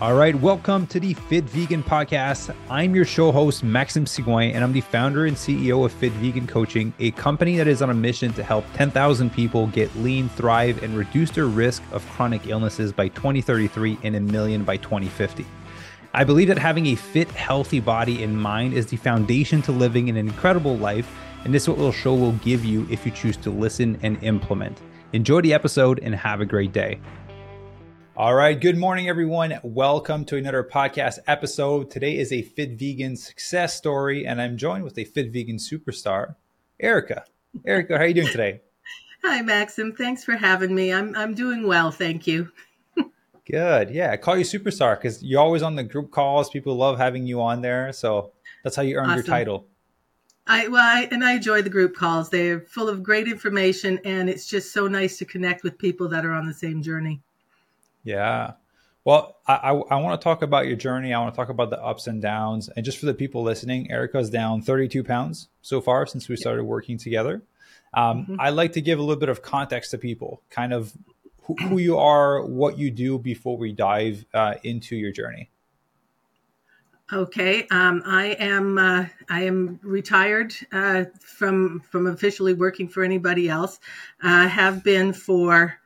All right, welcome to the Fit Vegan Podcast. I'm your show host, Maxim Sigouin, and I'm the founder and CEO of Fit Vegan Coaching, a company that is on a mission to help 10,000 people get lean, thrive, and reduce their risk of chronic illnesses by 2033 and a million by 2050. I believe that having a fit, healthy body and mind is the foundation to living an incredible life, and this is what the show will give you if you choose to listen and implement. Enjoy the episode and have a great day. All right. Good morning, everyone. Welcome to another podcast episode. Today is a Fit Vegan success story, and I'm joined with a Fit Vegan superstar, Erika. Erika, how are you doing today? Hi, Maxim. Thanks for having me. I'm I'm doing well, thank you. Good. Yeah, I call you superstar because you're always on the group calls. People love having you on there, so that's how you earned awesome. your title. I well, I, and I enjoy the group calls. They're full of great information, and it's just so nice to connect with people that are on the same journey. Yeah. Well, I, I, I want to talk about your journey. I want to talk about the ups and downs. And just for the people listening, Erika's down 32 pounds so far since we started working together. Um, mm-hmm. I like to give a little bit of context to people, kind of who, who you are, what you do before we dive uh, into your journey. Okay, um, I am uh, I am retired uh, from from officially working for anybody else. I have been for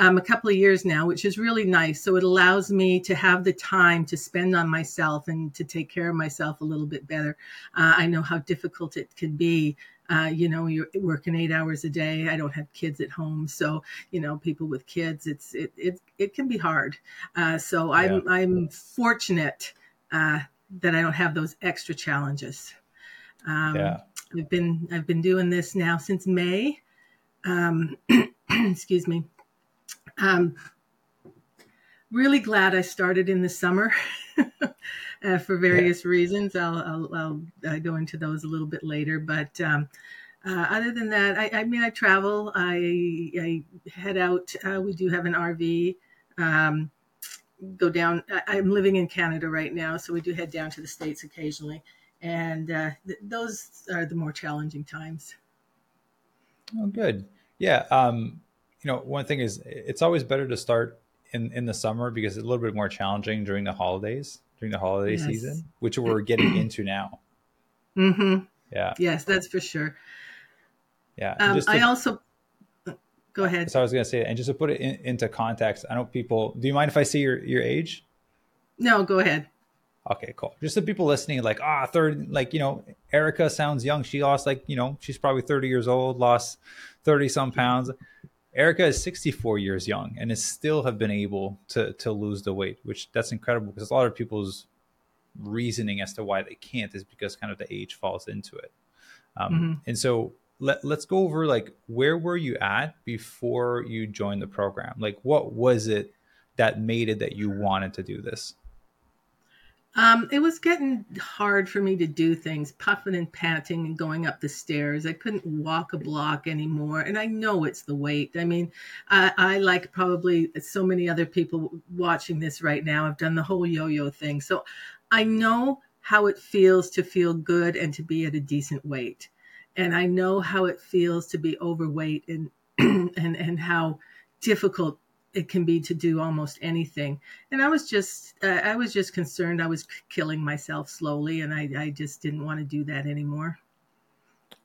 um, a couple of years now, which is really nice. So it allows me to have the time to spend on myself and to take care of myself a little bit better. Uh, I know how difficult it can be. Uh, you know, you're working eight hours a day. I don't have kids at home, so you know, people with kids, it's it it it can be hard. Uh, so I'm yeah. I'm fortunate uh, that I don't have those extra challenges. Um, yeah. I've been I've been doing this now since May. Um, excuse me. Um, really glad I started in the summer uh, for various yeah. reasons. I'll, I'll, I'll uh, go into those a little bit later. But um, uh, other than that, I, I, mean, I travel, I, I head out. Uh, we do have an RV. Um, go down. I, am living in Canada right now, so we do head down to the States occasionally. And uh, th- those are the more challenging times. Oh, good. Yeah. Um, you know, one thing is it's always better to start in in the summer because it's a little bit more challenging during the holidays, during the holiday yes. season, which we're getting into now. Mm-hmm. Yeah. Yes, that's for sure. Yeah. Um, to, I also go ahead. So I was going to say, and just to put it in, into context, I know people. Do you mind if I see your your age? No, go ahead. Okay, cool. Just the people listening, like, ah, third, like, you know, Erika sounds young. She lost, like, you know, she's probably 30 years old, lost 30 some pounds. Erika is 64 years young and is still have been able to to lose the weight, which that's incredible because a lot of people's reasoning as to why they can't is because kind of the age falls into it. Um, mm-hmm. And so let, let's go over like where were you at before you joined the program? Like what was it that made it that you wanted to do this? Um, it was getting hard for me to do things, puffing and panting and going up the stairs. I couldn't walk a block anymore. And I know it's the weight. I mean, I, I like probably so many other people watching this right now. I've done the whole yo yo thing. So I know how it feels to feel good and to be at a decent weight. And I know how it feels to be overweight and, and, and how difficult it can be to do almost anything. And I was just, uh, I was just concerned I was killing myself slowly, and I, I just didn't want to do that anymore.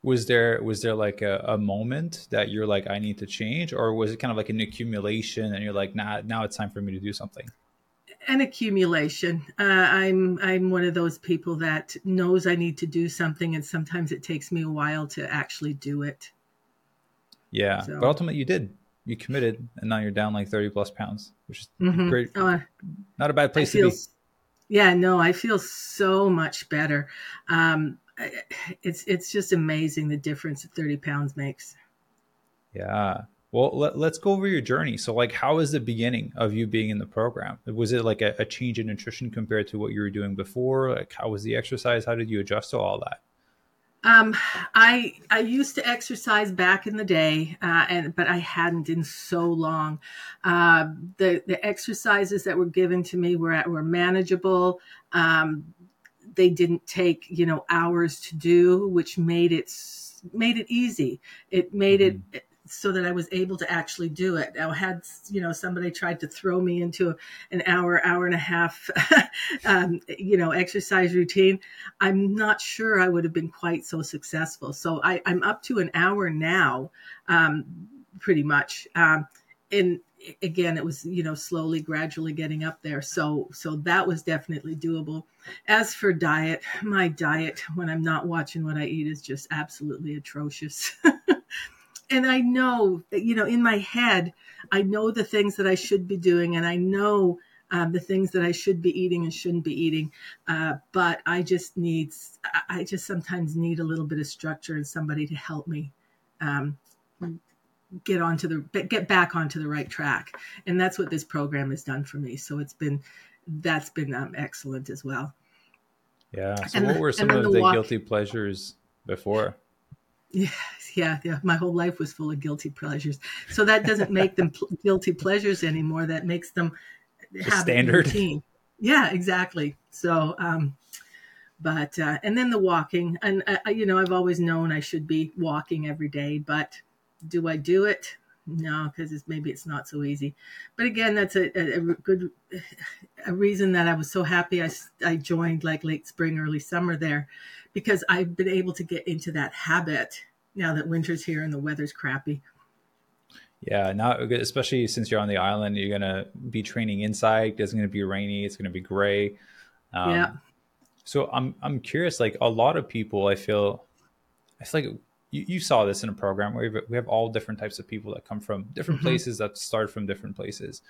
Was there, was there like a, a moment that you're like, I need to change, or was it kind of like an accumulation, and you're like, nah, now it's time for me to do something? An accumulation. Uh, I'm, I'm one of those people that knows I need to do something, and sometimes it takes me a while to actually do it. Yeah, so. but ultimately you did you committed and now you're down like 30 plus pounds which is mm-hmm. great. Uh, not a bad place feel, to be. yeah no i feel so much better. Um, it's it's just amazing the difference that 30 pounds makes. Yeah. Well let, us go over your journey. So like how is the beginning of you being in the program? Was it like a, a change in nutrition compared to what you were doing before? Like how was the exercise? How did you adjust to all that um, I I used to exercise back in the day, uh, and but I hadn't in so long. Uh, the the exercises that were given to me were were manageable. Um, they didn't take you know hours to do, which made it made it easy. It made mm-hmm. it so that I was able to actually do it. I had, you know, somebody tried to throw me into an hour, hour and a half, um, you know, exercise routine. I'm not sure I would have been quite so successful. So I, am up to an hour now, um, pretty much. Um, and again, it was, you know, slowly, gradually getting up there. So, so that was definitely doable. As for diet, my diet when I'm not watching what I eat is just absolutely atrocious. and I know, that, you know, in my head, I know the things that I should be doing, and I know um, the things that I should be eating and shouldn't be eating. Uh, but I just need, I just sometimes need a little bit of structure and somebody to help me um, get onto the get back onto the right track. And that's what this program has done for me. So it's been that's been um, excellent as well. Yeah. So and what the, were some of the, the walk, guilty pleasures before? Yeah, yeah, yeah. My whole life was full of guilty pleasures. So that doesn't make them pl- guilty pleasures anymore. That makes them have standard. routine. Yeah, exactly. So, um, but uh, and then the walking, and uh, you know, I've always known I should be walking every day, but do I do it? No, because it's, maybe it's not so easy. But again, that's a, a, a, good a reason that I was so happy I, I joined like late spring, early summer there, because I've been able to get into that habit now that winter's here and the weather's crappy. Yeah, now especially since you're on the island, you're gonna be training inside. It's gonna be rainy. It's gonna be gray. Um, yeah. So I'm I'm curious. Like a lot of people, I feel, it's like you, you saw this in a program where we have all different types of people that come from different mm-hmm. places that start from different places.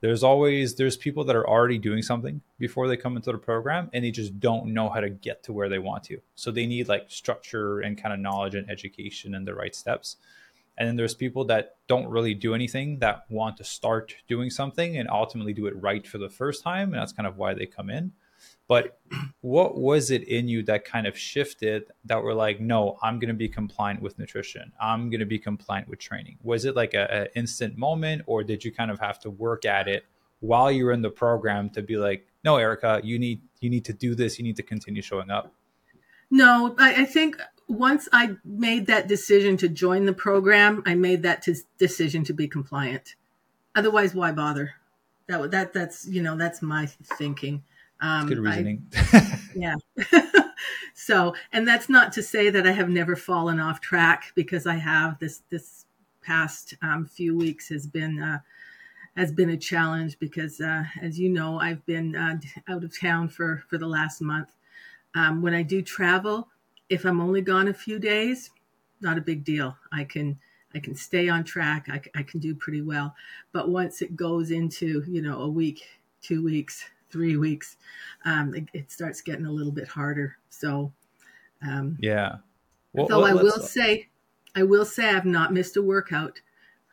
There's always there's people that are already doing something before they come into the program and they just don't know how to get to where they want to. So they need like structure and kind of knowledge and education and the right steps. And then there's people that don't really do anything that want to start doing something and ultimately do it right for the first time and that's kind of why they come in but what was it in you that kind of shifted that were like, no, I'm going to be compliant with nutrition. I'm going to be compliant with training. Was it like an instant moment, or did you kind of have to work at it while you were in the program to be like, no, Erika, you need you need to do this. You need to continue showing up. No, I, I think once I made that decision to join the program, I made that t- decision to be compliant. Otherwise, why bother? That that that's you know that's my thinking. Um, good reasoning. I, yeah. so, and that's not to say that I have never fallen off track because I have. This this past um, few weeks has been uh, has been a challenge because, uh, as you know, I've been uh, out of town for for the last month. Um, when I do travel, if I'm only gone a few days, not a big deal. I can I can stay on track. I, I can do pretty well. But once it goes into you know a week, two weeks, three weeks, um, it, it, starts getting a little bit harder. So, um, yeah. Well, so I will say, I will say I've not missed a workout.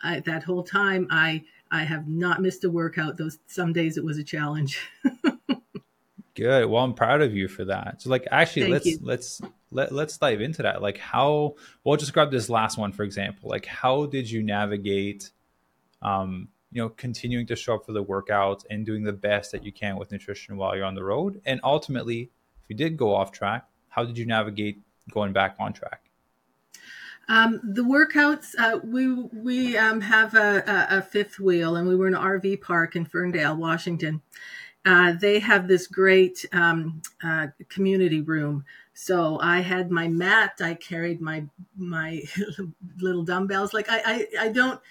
I, that whole time, I I have not missed a workout. Those some days it was a challenge. Good. Well, I'm proud of you for that. So, like, actually, Thank let's you. let's let let's dive into that. Like, how? Well, just grab this last one for example. Like, how did you navigate? Um, you know continuing to show up for the workouts and doing the best that you can with nutrition while you're on the road. And ultimately if you did go off track how did you navigate going back on track? Um, the workouts uh, we we um, have a, a, fifth wheel and we were in an rv park in ferndale washington. Uh, they have this great um, uh, community room. So i had my mat i carried my my little dumbbells. Like i i, I don't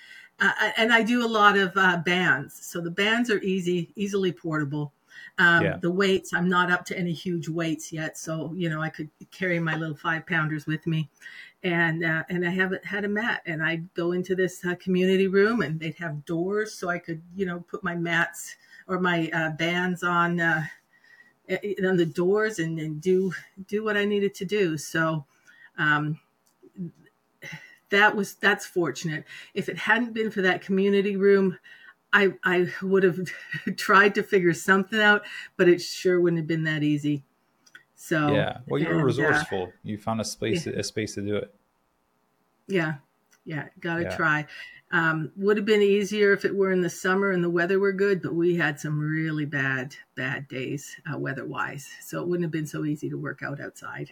uh, and I do a lot of uh, bands. So the bands are easy, easily portable. Um, yeah. The weights, I'm not up to any huge weights yet, so you know I could carry my little five pounders with me, and uh, and I haven't had a mat, and I'd go into this uh, community room, and they'd have doors, so I could you know put my mats or my uh, bands on uh, on the doors and, and do do what I needed to do. So. Um, that was that's fortunate. If it hadn't been for that community room, I I would have tried to figure something out, but it sure wouldn't have been that easy. So yeah, well, you were uh, resourceful. Uh, you found a space yeah. a space to do it. Yeah, yeah, got to yeah. try. Um, would have been easier if it were in the summer and the weather were good, but we had some really bad bad days uh, weather wise, so it wouldn't have been so easy to work out outside.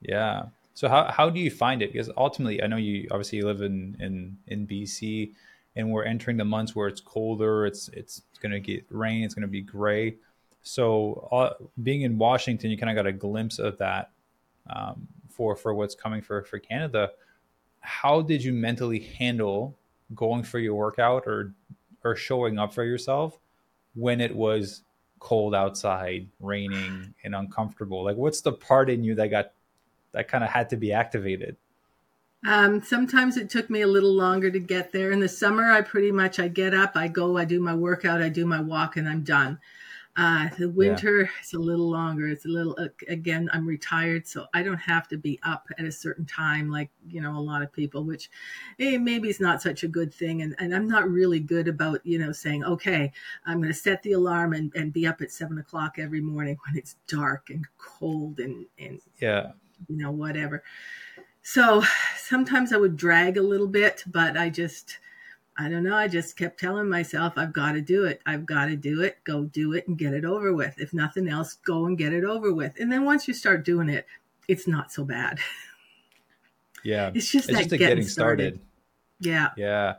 Yeah. So how, how do you find it? Because ultimately, I know you obviously live in in in BC, and we're entering the months where it's colder. It's it's, it's going to get rain. It's going to be gray. So uh, being in Washington, you kind of got a glimpse of that um, for for what's coming for for Canada. How did you mentally handle going for your workout or or showing up for yourself when it was cold outside, raining, and uncomfortable? Like, what's the part in you that got that kind of had to be activated? Um, sometimes it took me a little longer to get there. In the summer, I pretty much I get up, I go, I do my workout, I do my walk, and I'm done. Uh, the winter yeah. is a little longer. It's a little again. I'm retired, so I don't have to be up at a certain time like you know a lot of people, which eh, maybe is not such a good thing. And, and I'm not really good about you know saying okay, I'm going to set the alarm and, and be up at seven o'clock every morning when it's dark and cold and and yeah, you know whatever. So sometimes I would drag a little bit, but I just I don't know. I just kept telling myself, I've got to do it. I've got to do it. Go do it and get it over with. If nothing else, go and get it over with. And then once you start doing it, it's not so bad. Yeah. It's just, it's just getting, getting started. started. Yeah. Yeah.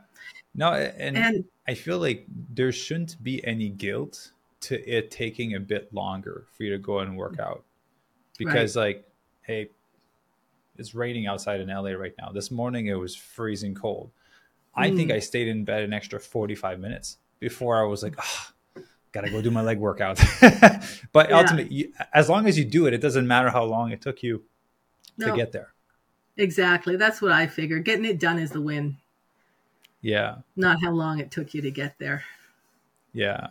No, and, and I feel like there shouldn't be any guilt to it taking a bit longer for you to go and work mm. out. Because, right. like, hey, it's raining outside in LA right now. This morning it was freezing cold I think hmm. I stayed in bed an extra 45 minutes before I was like, oh, gotta go do my leg workout. but yeah. ultimately, as long as you do it, it doesn't matter how long it took you no. to get there. Exactly. That's what I figure. Getting it done is the win. Yeah. Not how long it took you to get there. Yeah.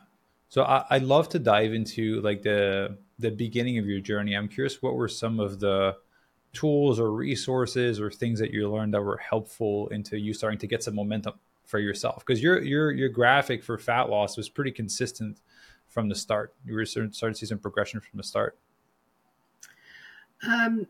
So I, I'd love to dive into like the the beginning of your journey. I'm curious what were some of the tools or resources or things that you learned that were helpful into you starting to get some momentum for yourself because your your your graphic for fat loss was pretty consistent from the start you were starting to see some progression from the start um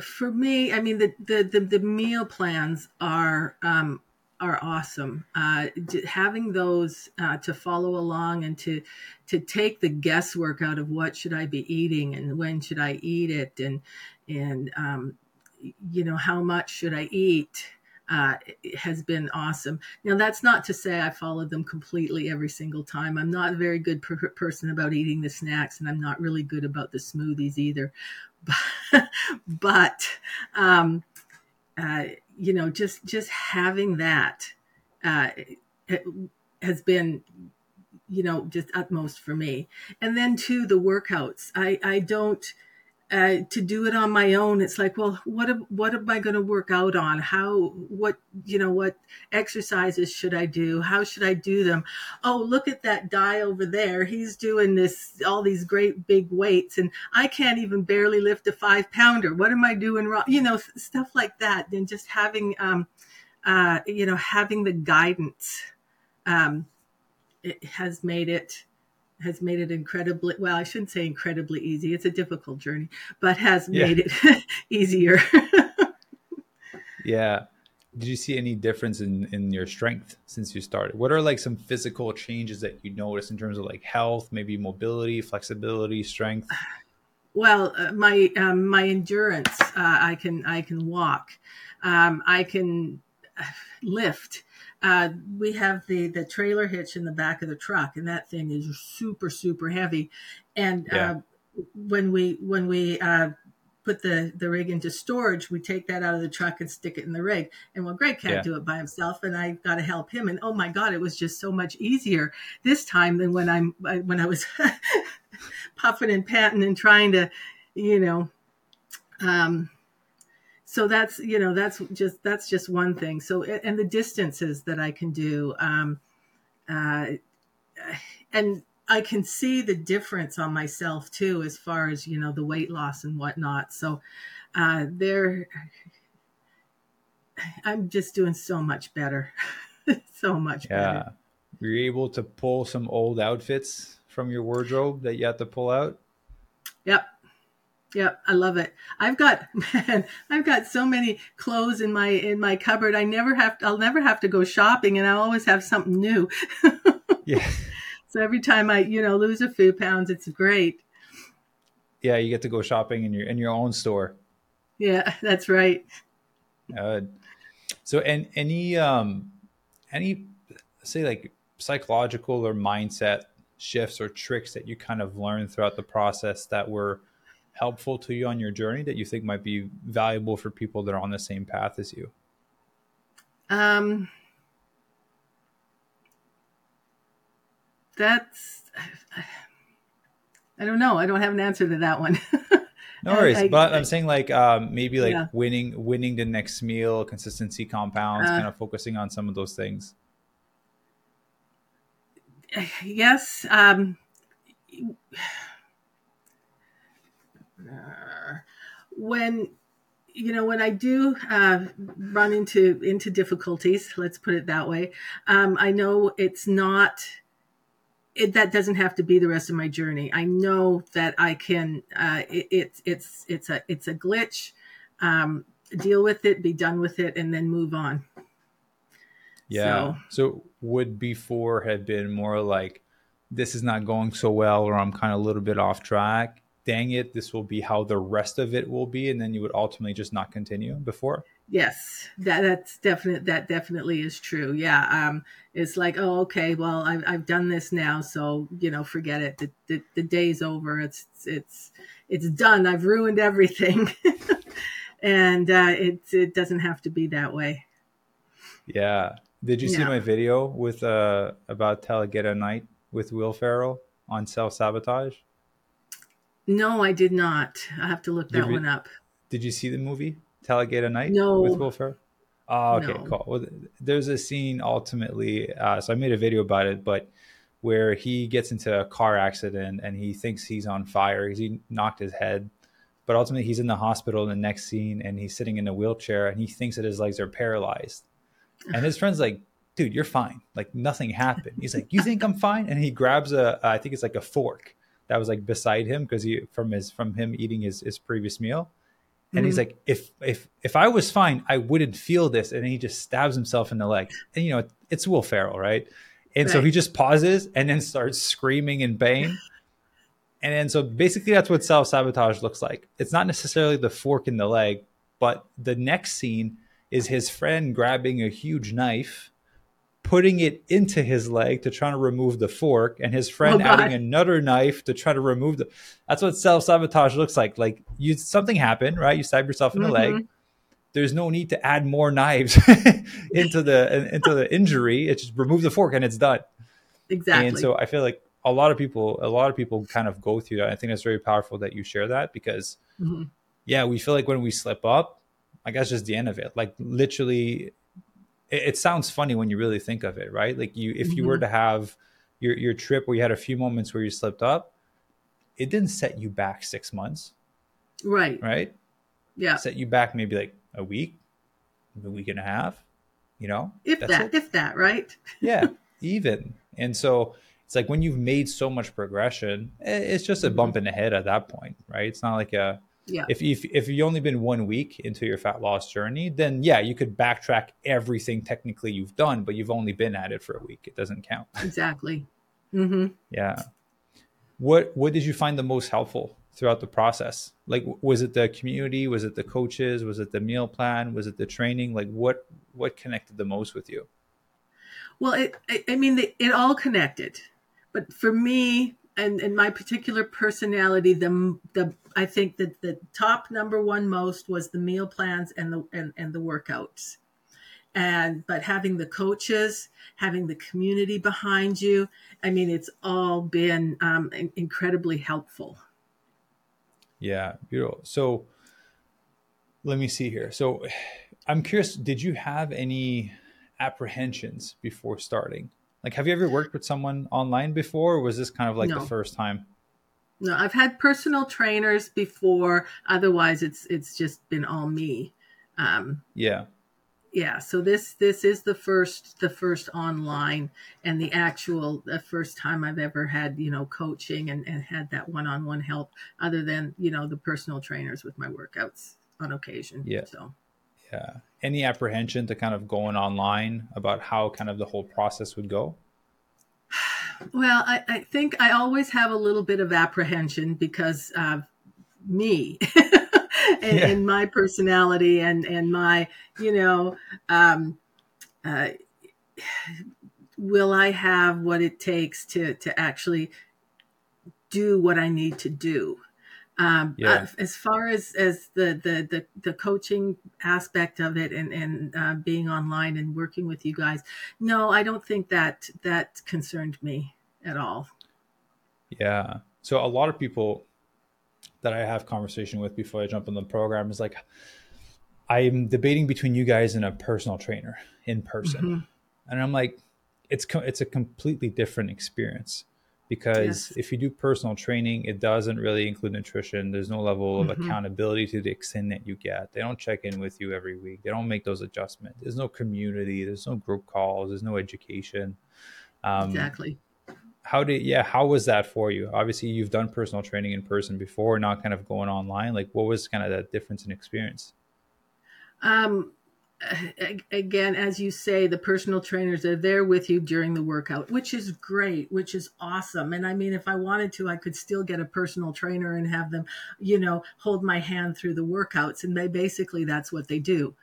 for me i mean the the the, the meal plans are um are awesome. Uh, having those uh, to follow along and to to take the guesswork out of what should I be eating and when should I eat it and and um, you know how much should I eat uh, has been awesome. Now that's not to say I followed them completely every single time. I'm not a very good per- person about eating the snacks, and I'm not really good about the smoothies either. But, but um, uh, you know, just just having that uh, has been you know just utmost for me. And then too the workouts. I i don't uh, to do it on my own it's like well what what am i going to work out on? How what you know what exercises should i do? How should i do them? Oh look at that guy over there. He's doing this all these great big weights and i can't even barely lift a five pounder what am i doing wrong? You know stuff like that and just having um uh you know having the guidance um it has made it has made it incredibly well i shouldn't say incredibly easy it's a difficult journey but has yeah. made it easier. Yeah. Did you see any difference in in your strength since you started? What are like some physical changes that you notice in terms of like health maybe mobility flexibility strength? Well uh, my um, my endurance uh, i can i can walk. Um, i can uh, lift uh, we have the the trailer hitch in the back of the truck, and that thing is super super heavy. And yeah. uh, when we when we uh, put the the rig into storage, we take that out of the truck and stick it in the rig. And well, Greg can't yeah. do it by himself, and I got to help him. And oh my God, it was just so much easier this time than when I'm when I was puffing and panting and trying to, you know. Um, so that's you know that's just that's just one thing. So and the distances that i can do um uh and i can see the difference on myself too as far as you know the weight loss and whatnot. So uh there i'm just doing so much better. So much yeah. better. were you able to pull some old outfits from your wardrobe that you had to pull out? Yep Yep, I love it. I've got man, I've got so many clothes in my in my cupboard. I never have to, I'll never have to go shopping and I always have something new. yeah. So every time I, you know, lose a few pounds, it's great. Yeah, you get to go shopping in your in your own store. Yeah, that's right. Uh, so, and any um, any say like psychological or mindset shifts or tricks that you kind of learned throughout the process that were helpful to you on your journey that you think might be valuable for people that are on the same path as you? Um, that's I don't know. I don't have an answer to that one. no worries, I, I, but I'm saying like um, maybe like yeah. winning winning the next meal, consistency compounds, uh, kind of focusing on some of those things. Yes. Um, when you know when i do uh, run into into difficulties let's put it that way um, i know it's not it, that doesn't have to be the rest of my journey. I know that i can uh, it, it's it's it's a it's a glitch um, deal with it be done with it and then move on. Yeah. So, so would before have been more like this is not going so well or i'm kind of a little bit off track dang it, this will be how the rest of it will be, and then you would ultimately just not continue before? Yes, that that's definite. That definitely is true. Yeah, um, it's like, oh, okay, well, I've I've done this now, so you know, forget it. The the, the day's over. It's it's it's done. I've ruined everything, and uh, it it doesn't have to be that way. Yeah. Did you see my video with uh about Talladega Night with Will Ferrell on self sabotage? No, I did not. I have to look that one up. Did you see the movie Talladega Night? No. With Will Ferrell? Oh, okay, no. cool. Well, there's a scene ultimately. Uh, so I made a video about it, but where he gets into a car accident and he thinks he's on fire because he knocked his head. But ultimately, he's in the hospital in the next scene and he's sitting in a wheelchair and he thinks that his legs are paralyzed. And his friend's like, dude, you're fine. Like nothing happened. He's like, you think I'm fine? And he grabs a, I think it's like a fork that was like beside him because he from his from him eating his his previous meal. And mm-hmm. he's like if if if i was fine i wouldn't feel this. And he just stabs himself in the leg. And you know it's will ferrell right? And right. so he just pauses and then starts screaming in pain and then so basically that's what self-sabotage looks like. It's not necessarily the fork in the leg but the next scene is his friend grabbing a huge knife putting it into his leg to try to remove the fork and his friend oh, adding another knife to try to remove the that's what self-sabotage looks like. Like you something happened right? You stab yourself in the mm-hmm. leg there's no need to add more knives into the into the injury. It's just remove the fork and it's done. Exactly. and so i feel like a lot of people a lot of people kind of go through that. I think it's very powerful that you share that because mm-hmm. yeah we feel like when we slip up i guess just the end of it. Like literally it, it, sounds funny when you really think of it, right? Like you, if you mm-hmm. were to have your your trip where you had a few moments where you slipped up, it didn't set you back six months, right? Right? Yeah, set you back maybe like a week, a week and a half. You know, if that, it. if that, right? yeah, even. And so it's like when you've made so much progression, it's just a bump mm-hmm. in the head at that point, right? It's not like a yeah. If if if you only been one week into your fat loss journey, then yeah, you could backtrack everything technically you've done, but you've only been at it for a week. It doesn't count. Exactly. Mm-hmm. Yeah. What what did you find the most helpful throughout the process? Like, was it the community? Was it the coaches? Was it the meal plan? Was it the training? Like, what what connected the most with you? Well, it, I mean, it all connected, but for me, and, and my particular personality, the the I think that the top number one most was the meal plans and the and, and the workouts. And but having the coaches, having the community behind you, I mean, it's all been um, incredibly helpful. Yeah, beautiful. So let me see here. So I'm curious, did you have any apprehensions before starting? Like, have you ever worked with someone online before, or was this kind of like no. the first time? No, I've had personal trainers before. Otherwise, it's it's just been all me. Um, yeah, yeah. So this this is the first the first online and the actual the first time I've ever had you know coaching and, and had that one on one help. Other than you know the personal trainers with my workouts on occasion. Yeah. So yeah any apprehension to kind of going online about how kind of the whole process would go well i, I think i always have a little bit of apprehension because of me and, yeah. and, my personality and and my you know um, uh, will I have what it takes to to actually do what I need to do. Um, yeah. uh, as far as as the, the the the coaching aspect of it and and uh, being online and working with you guys, no, I don't think that that concerned me at all. Yeah. So a lot of people that I have conversation with before I jump in the program is like, I'm debating between you guys and a personal trainer in person, mm-hmm. and I'm like, it's it's a completely different experience because yes. if you do personal training, it doesn't really include nutrition. There's no level of mm-hmm. accountability to the extent that you get. They don't check in with you every week. They don't make those adjustments. There's no community. There's no group calls. There's no education. Um, exactly. How did yeah? How was that for you? Obviously, you've done personal training in person before, not kind of going online. Like, what was kind of that difference in experience? Um, again, as you say, the personal trainers are there with you during the workout, which is great, which is awesome. And I mean, if I wanted to, I could still get a personal trainer and have them, you know, hold my hand through the workouts. And they basically, that's what they do.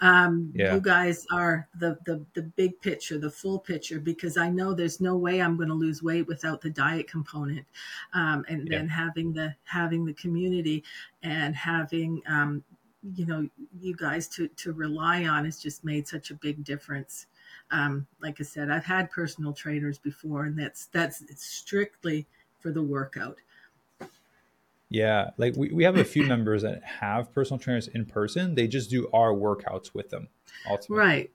Um, yeah. You guys are the, the the big picture, the full picture, because I know there's no way I'm going to lose weight without the diet component, um, and yeah. then having the having the community and having um, you know you guys to to rely on has just made such a big difference. Um, like i said i've had personal trainers before and that's that's strictly for the workout. Yeah like we, we have a few members that have personal trainers in person. They just do our workouts with them ultimately. right.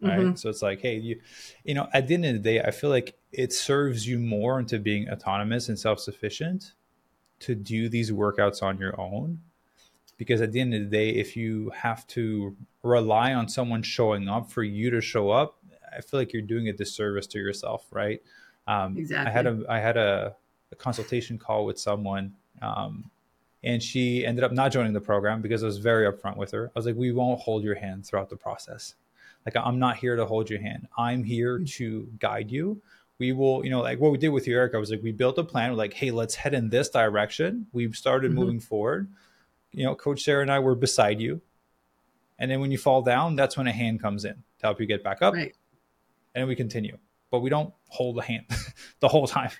Right? Mm-hmm. so it's like hey you you know at the end of the day i feel like it serves you more into being autonomous and self-sufficient to do these workouts on your own because at the end of the day if you have to rely on someone showing up for you to show up i feel like you're doing a disservice to yourself right um, exactly. i had a i had a, a consultation call with someone um, and she ended up not joining the program because i was very upfront with her i was like we won't hold your hand throughout the process like i'm not here to hold your hand i'm here mm. to guide you we will, you know, like what we did with you, Eric, I was like, we built a plan. We're like, hey, let's head in this direction. We've started mm-hmm. moving forward you know, Coach Sarah and I were beside you. And then when you fall down, that's when a hand comes in to help you get back up. Right. And we continue. But we don't hold a hand the whole time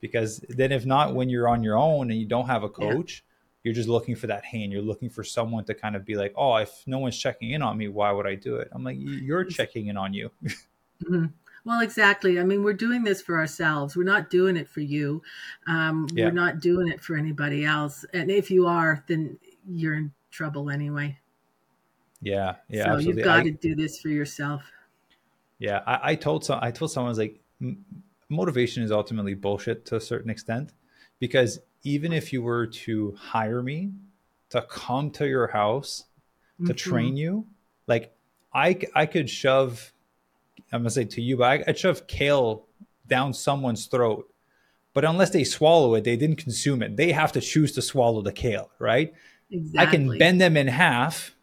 because then, if not, when you're on your own and you don't have a coach, yeah. you're just looking for that hand. You're looking for someone to kind of be like, oh, if no one's checking in on me, why would I do it? I'm like, you're checking in on you. mm-hmm. Well, exactly. I mean, we're doing this for ourselves. We're not doing it for you. Um, yeah. We're not doing it for anybody else. And if you are, then you're in trouble anyway. Yeah, yeah. So absolutely. you've got I, to do this for yourself. Yeah, I, I told some. I told someone I was like, motivation is ultimately bullshit to a certain extent, because even if you were to hire me to come to your house to mm-hmm. train you, like I I could shove. I'm gonna say to you, but I, I'd shove kale down someone's throat but unless they swallow it, they didn't consume it. They have to choose to swallow the kale, right? Exactly. I can bend them in half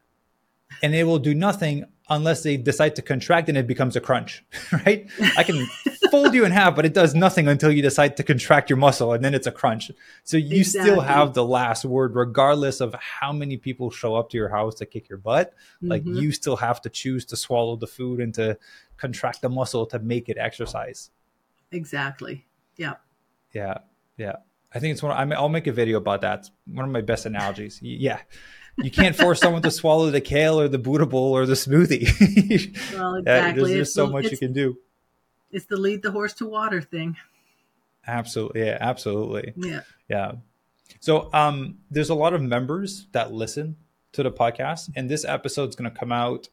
and they will do nothing unless they decide to contract and it becomes a crunch, right? I can fold you in half, but it does nothing until you decide to contract your muscle and then it's a crunch. So you exactly. still have the last word, regardless of how many people show up to your house to kick your butt. Mm-hmm. Like you still have to choose to swallow the food and to contract the muscle to make it exercise. Exactly. Yeah. Yeah. Yeah. I think it's one. I will make a video about that. It's one of my best analogies. Yeah, you can't force someone to swallow the kale or the Buddha bowl or the smoothie. well, exactly. Yeah, there's just so much you can do. It's the lead the horse to water thing. Absolutely. Yeah. Absolutely. Yeah. Yeah. So, um, there's a lot of members that listen to the podcast, and this episode is going to come out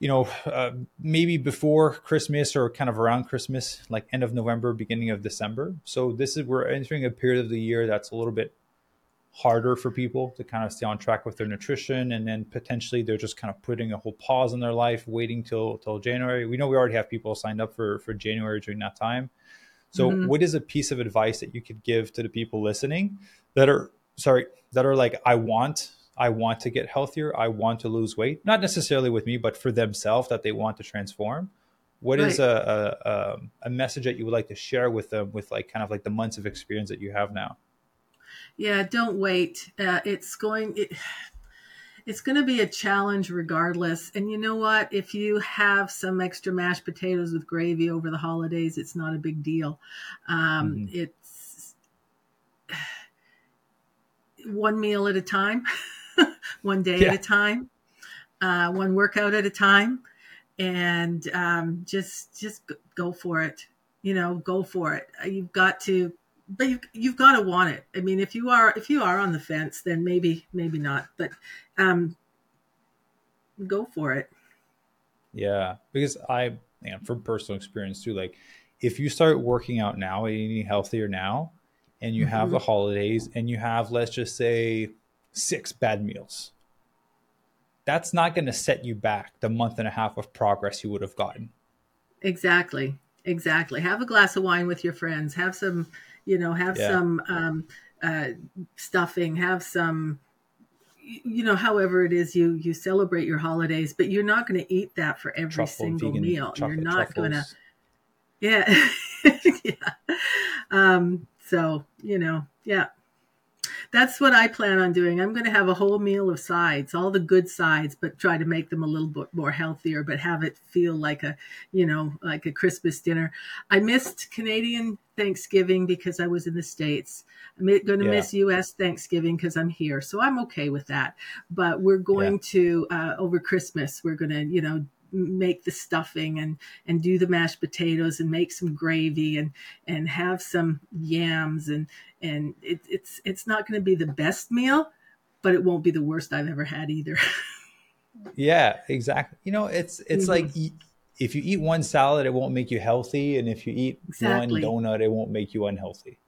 you know, uh, maybe before Christmas or kind of around Christmas, like end of November, beginning of December. So this is we're entering a period of the year that's a little bit harder for people to kind of stay on track with their nutrition, and then potentially they're just kind of putting a whole pause in their life, waiting till till January. We know we already have people signed up for for January during that time. So, mm-hmm. what is a piece of advice that you could give to the people listening that are sorry that are like, I want I want to get healthier. I want to lose weight, not necessarily with me, but for themselves that they want to transform. What right. is a, a, a message that you would like to share with them with like kind of like the months of experience that you have now? Yeah, don't wait. Uh, it's going. It, it's going to be a challenge regardless. And you know what? If you have some extra mashed potatoes with gravy over the holidays, it's not a big deal. Um, mm-hmm. It's one meal at a time, one day yeah. at a time, uh, one workout at a time, and um, just just go for it. You know, go for it. You've got to but you, you've got to want it. I mean, if you are if you are on the fence, then maybe maybe not. But um, go for it. Yeah, because I, and from personal experience too, like if you start working out now and eating healthier now, and you mm-hmm. have the holidays, and you have let's just say six bad meals, that's not going to set you back the month and a half of progress you would have gotten. Exactly. Exactly. Have a glass of wine with your friends. Have some you know have yeah. some um, uh, stuffing have some you know however it is you you celebrate your holidays but you're not going to eat that for every Truffle, single meal you're not going to yeah yeah um so you know yeah that's what I plan on doing. I'm going to have a whole meal of sides, all the good sides, but try to make them a little bit more healthier, but have it feel like a, you know, like a Christmas dinner. I missed Canadian Thanksgiving because I was in the States. I'm going to yeah. miss US Thanksgiving because I'm here. So I'm okay with that. But we're going yeah. to, uh, over Christmas, we're going to, you know, make the stuffing and and do the mashed potatoes and make some gravy and and have some yams and and it, it's it's not going to be the best meal but it won't be the worst i've ever had either yeah exactly you know it's it's mm-hmm. like if you eat one salad it won't make you healthy and if you eat exactly. one donut it won't make you unhealthy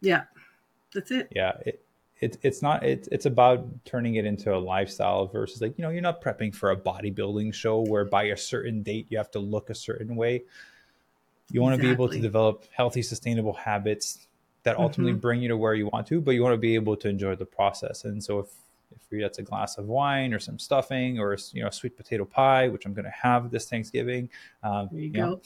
yeah that's it yeah it, it, it's not it, it's about turning it into a lifestyle versus like you know you're not prepping for a bodybuilding show where by a certain date you have to look a certain way you want exactly. to be able to develop healthy sustainable habits that ultimately mm-hmm. bring you to where you want to but you want to be able to enjoy the process and so if if that's a glass of wine or some stuffing or you know sweet potato pie which i'm going to have this thanksgiving um, there you, you go know,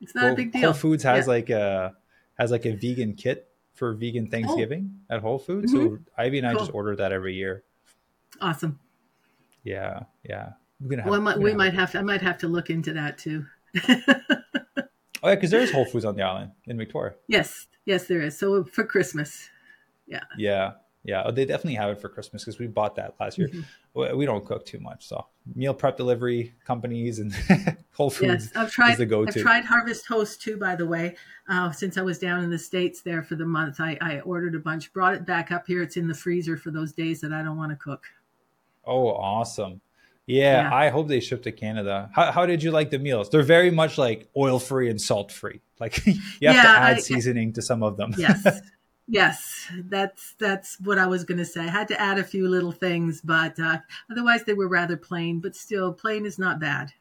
it's not a big deal whole foods has yeah. like a has like a vegan kit for vegan oh. Thanksgiving oh. at Whole Foods. Mm-hmm. So Ivy and I just order that every year. Awesome. Yeah, yeah. We're gonna have, well, might, we might have to, I might have to look into that too. oh yeah, because there's Whole Foods on the island in Victoria. Yes, yes, there is. So for Christmas, yeah. Yeah, yeah, oh, they definitely have it for Christmas because we bought that last year. Mm-hmm. We don't cook too much, so meal prep delivery companies and Whole Foods. Yes, I've tried. I've tried Harvest Host too. By the way, uh, since I was down in the states there for the month, I, I ordered a bunch, brought it back up here. It's in the freezer for those days that I don't want to cook. Oh, awesome! Yeah, yeah, I hope they ship to Canada. How, how did you like the meals? They're very much like oil free and salt free. Like you have yeah, to add I, seasoning to some of them. Yes. Yes, that's that's what I was going to say. I had to add a few little things, but uh, otherwise they were rather plain. But still, plain is not bad.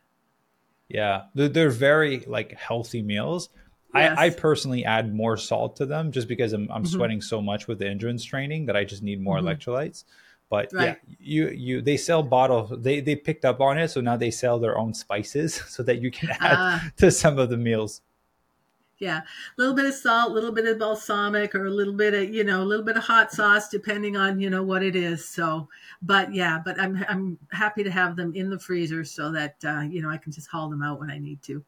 Yeah, they're, they're very like healthy meals. Yes. I, I, personally add more salt to them just because I'm, I'm mm-hmm. sweating so much with the endurance training that I just need more mm-hmm. electrolytes. But right. yeah, you you they sell bottles. They they picked up on it, so now they sell their own spices so that you can add uh, to some of the meals yeah a little bit of salt a little bit of balsamic or a little bit of you know a little bit of hot sauce depending on you know what it is. So but yeah but i'm i'm happy to have them in the freezer so that uh, you know i can just haul them out when i need to.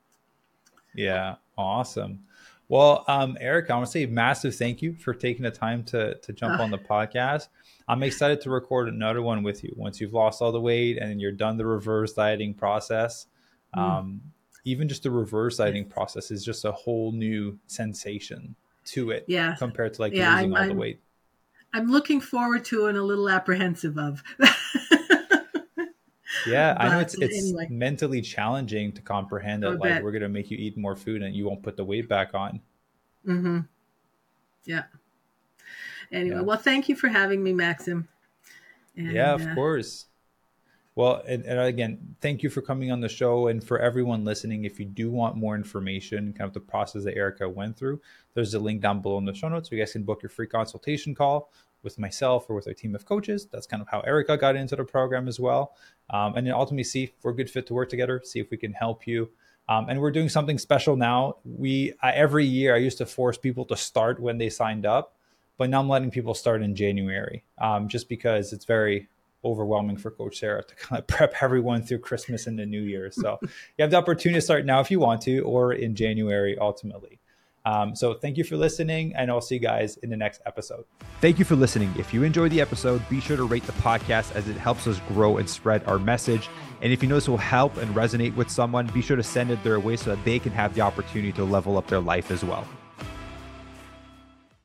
Yeah awesome. Well um eric i want to say massive thank you for taking the time to to jump uh, on the podcast. I'm excited to record another one with you once you've lost all the weight and you're done the reverse dieting process. Mm. Even just the reverse dieting process is just a whole new sensation to it yeah. compared to like yeah, losing I'm, all the weight. I'm looking forward to and a little apprehensive of. Yeah but i know it's it's anyway. mentally challenging to comprehend that like we're going to make you eat more food and you won't put the weight back on. Mm-hmm. Yeah. Anyway yeah. well thank you for having me maxim. And, yeah of uh, course well, and, and, again, thank you for coming on the show. And for everyone listening, if you do want more information, kind of the process that Erika went through, there's a link down below in the show notes. So you guys can book your free consultation call with myself or with our team of coaches. That's kind of how Erika got into the program as well. Um, and then ultimately see if we're a good fit to work together, see if we can help you. Um, and we're doing something special now. We every year I used to force people to start when they signed up but now I'm letting people start in January, um, just because it's very overwhelming for Coach Sarah to kind of prep everyone through Christmas and the New Year. So you have the opportunity to start now if you want to, or in January ultimately. Um, so thank you for listening, and I'll see you guys in the next episode. Thank you for listening. If you enjoyed the episode, be sure to rate the podcast as it helps us grow and spread our message. And if you know this will help and resonate with someone, be sure to send it their way so that they can have the opportunity to level up their life as well.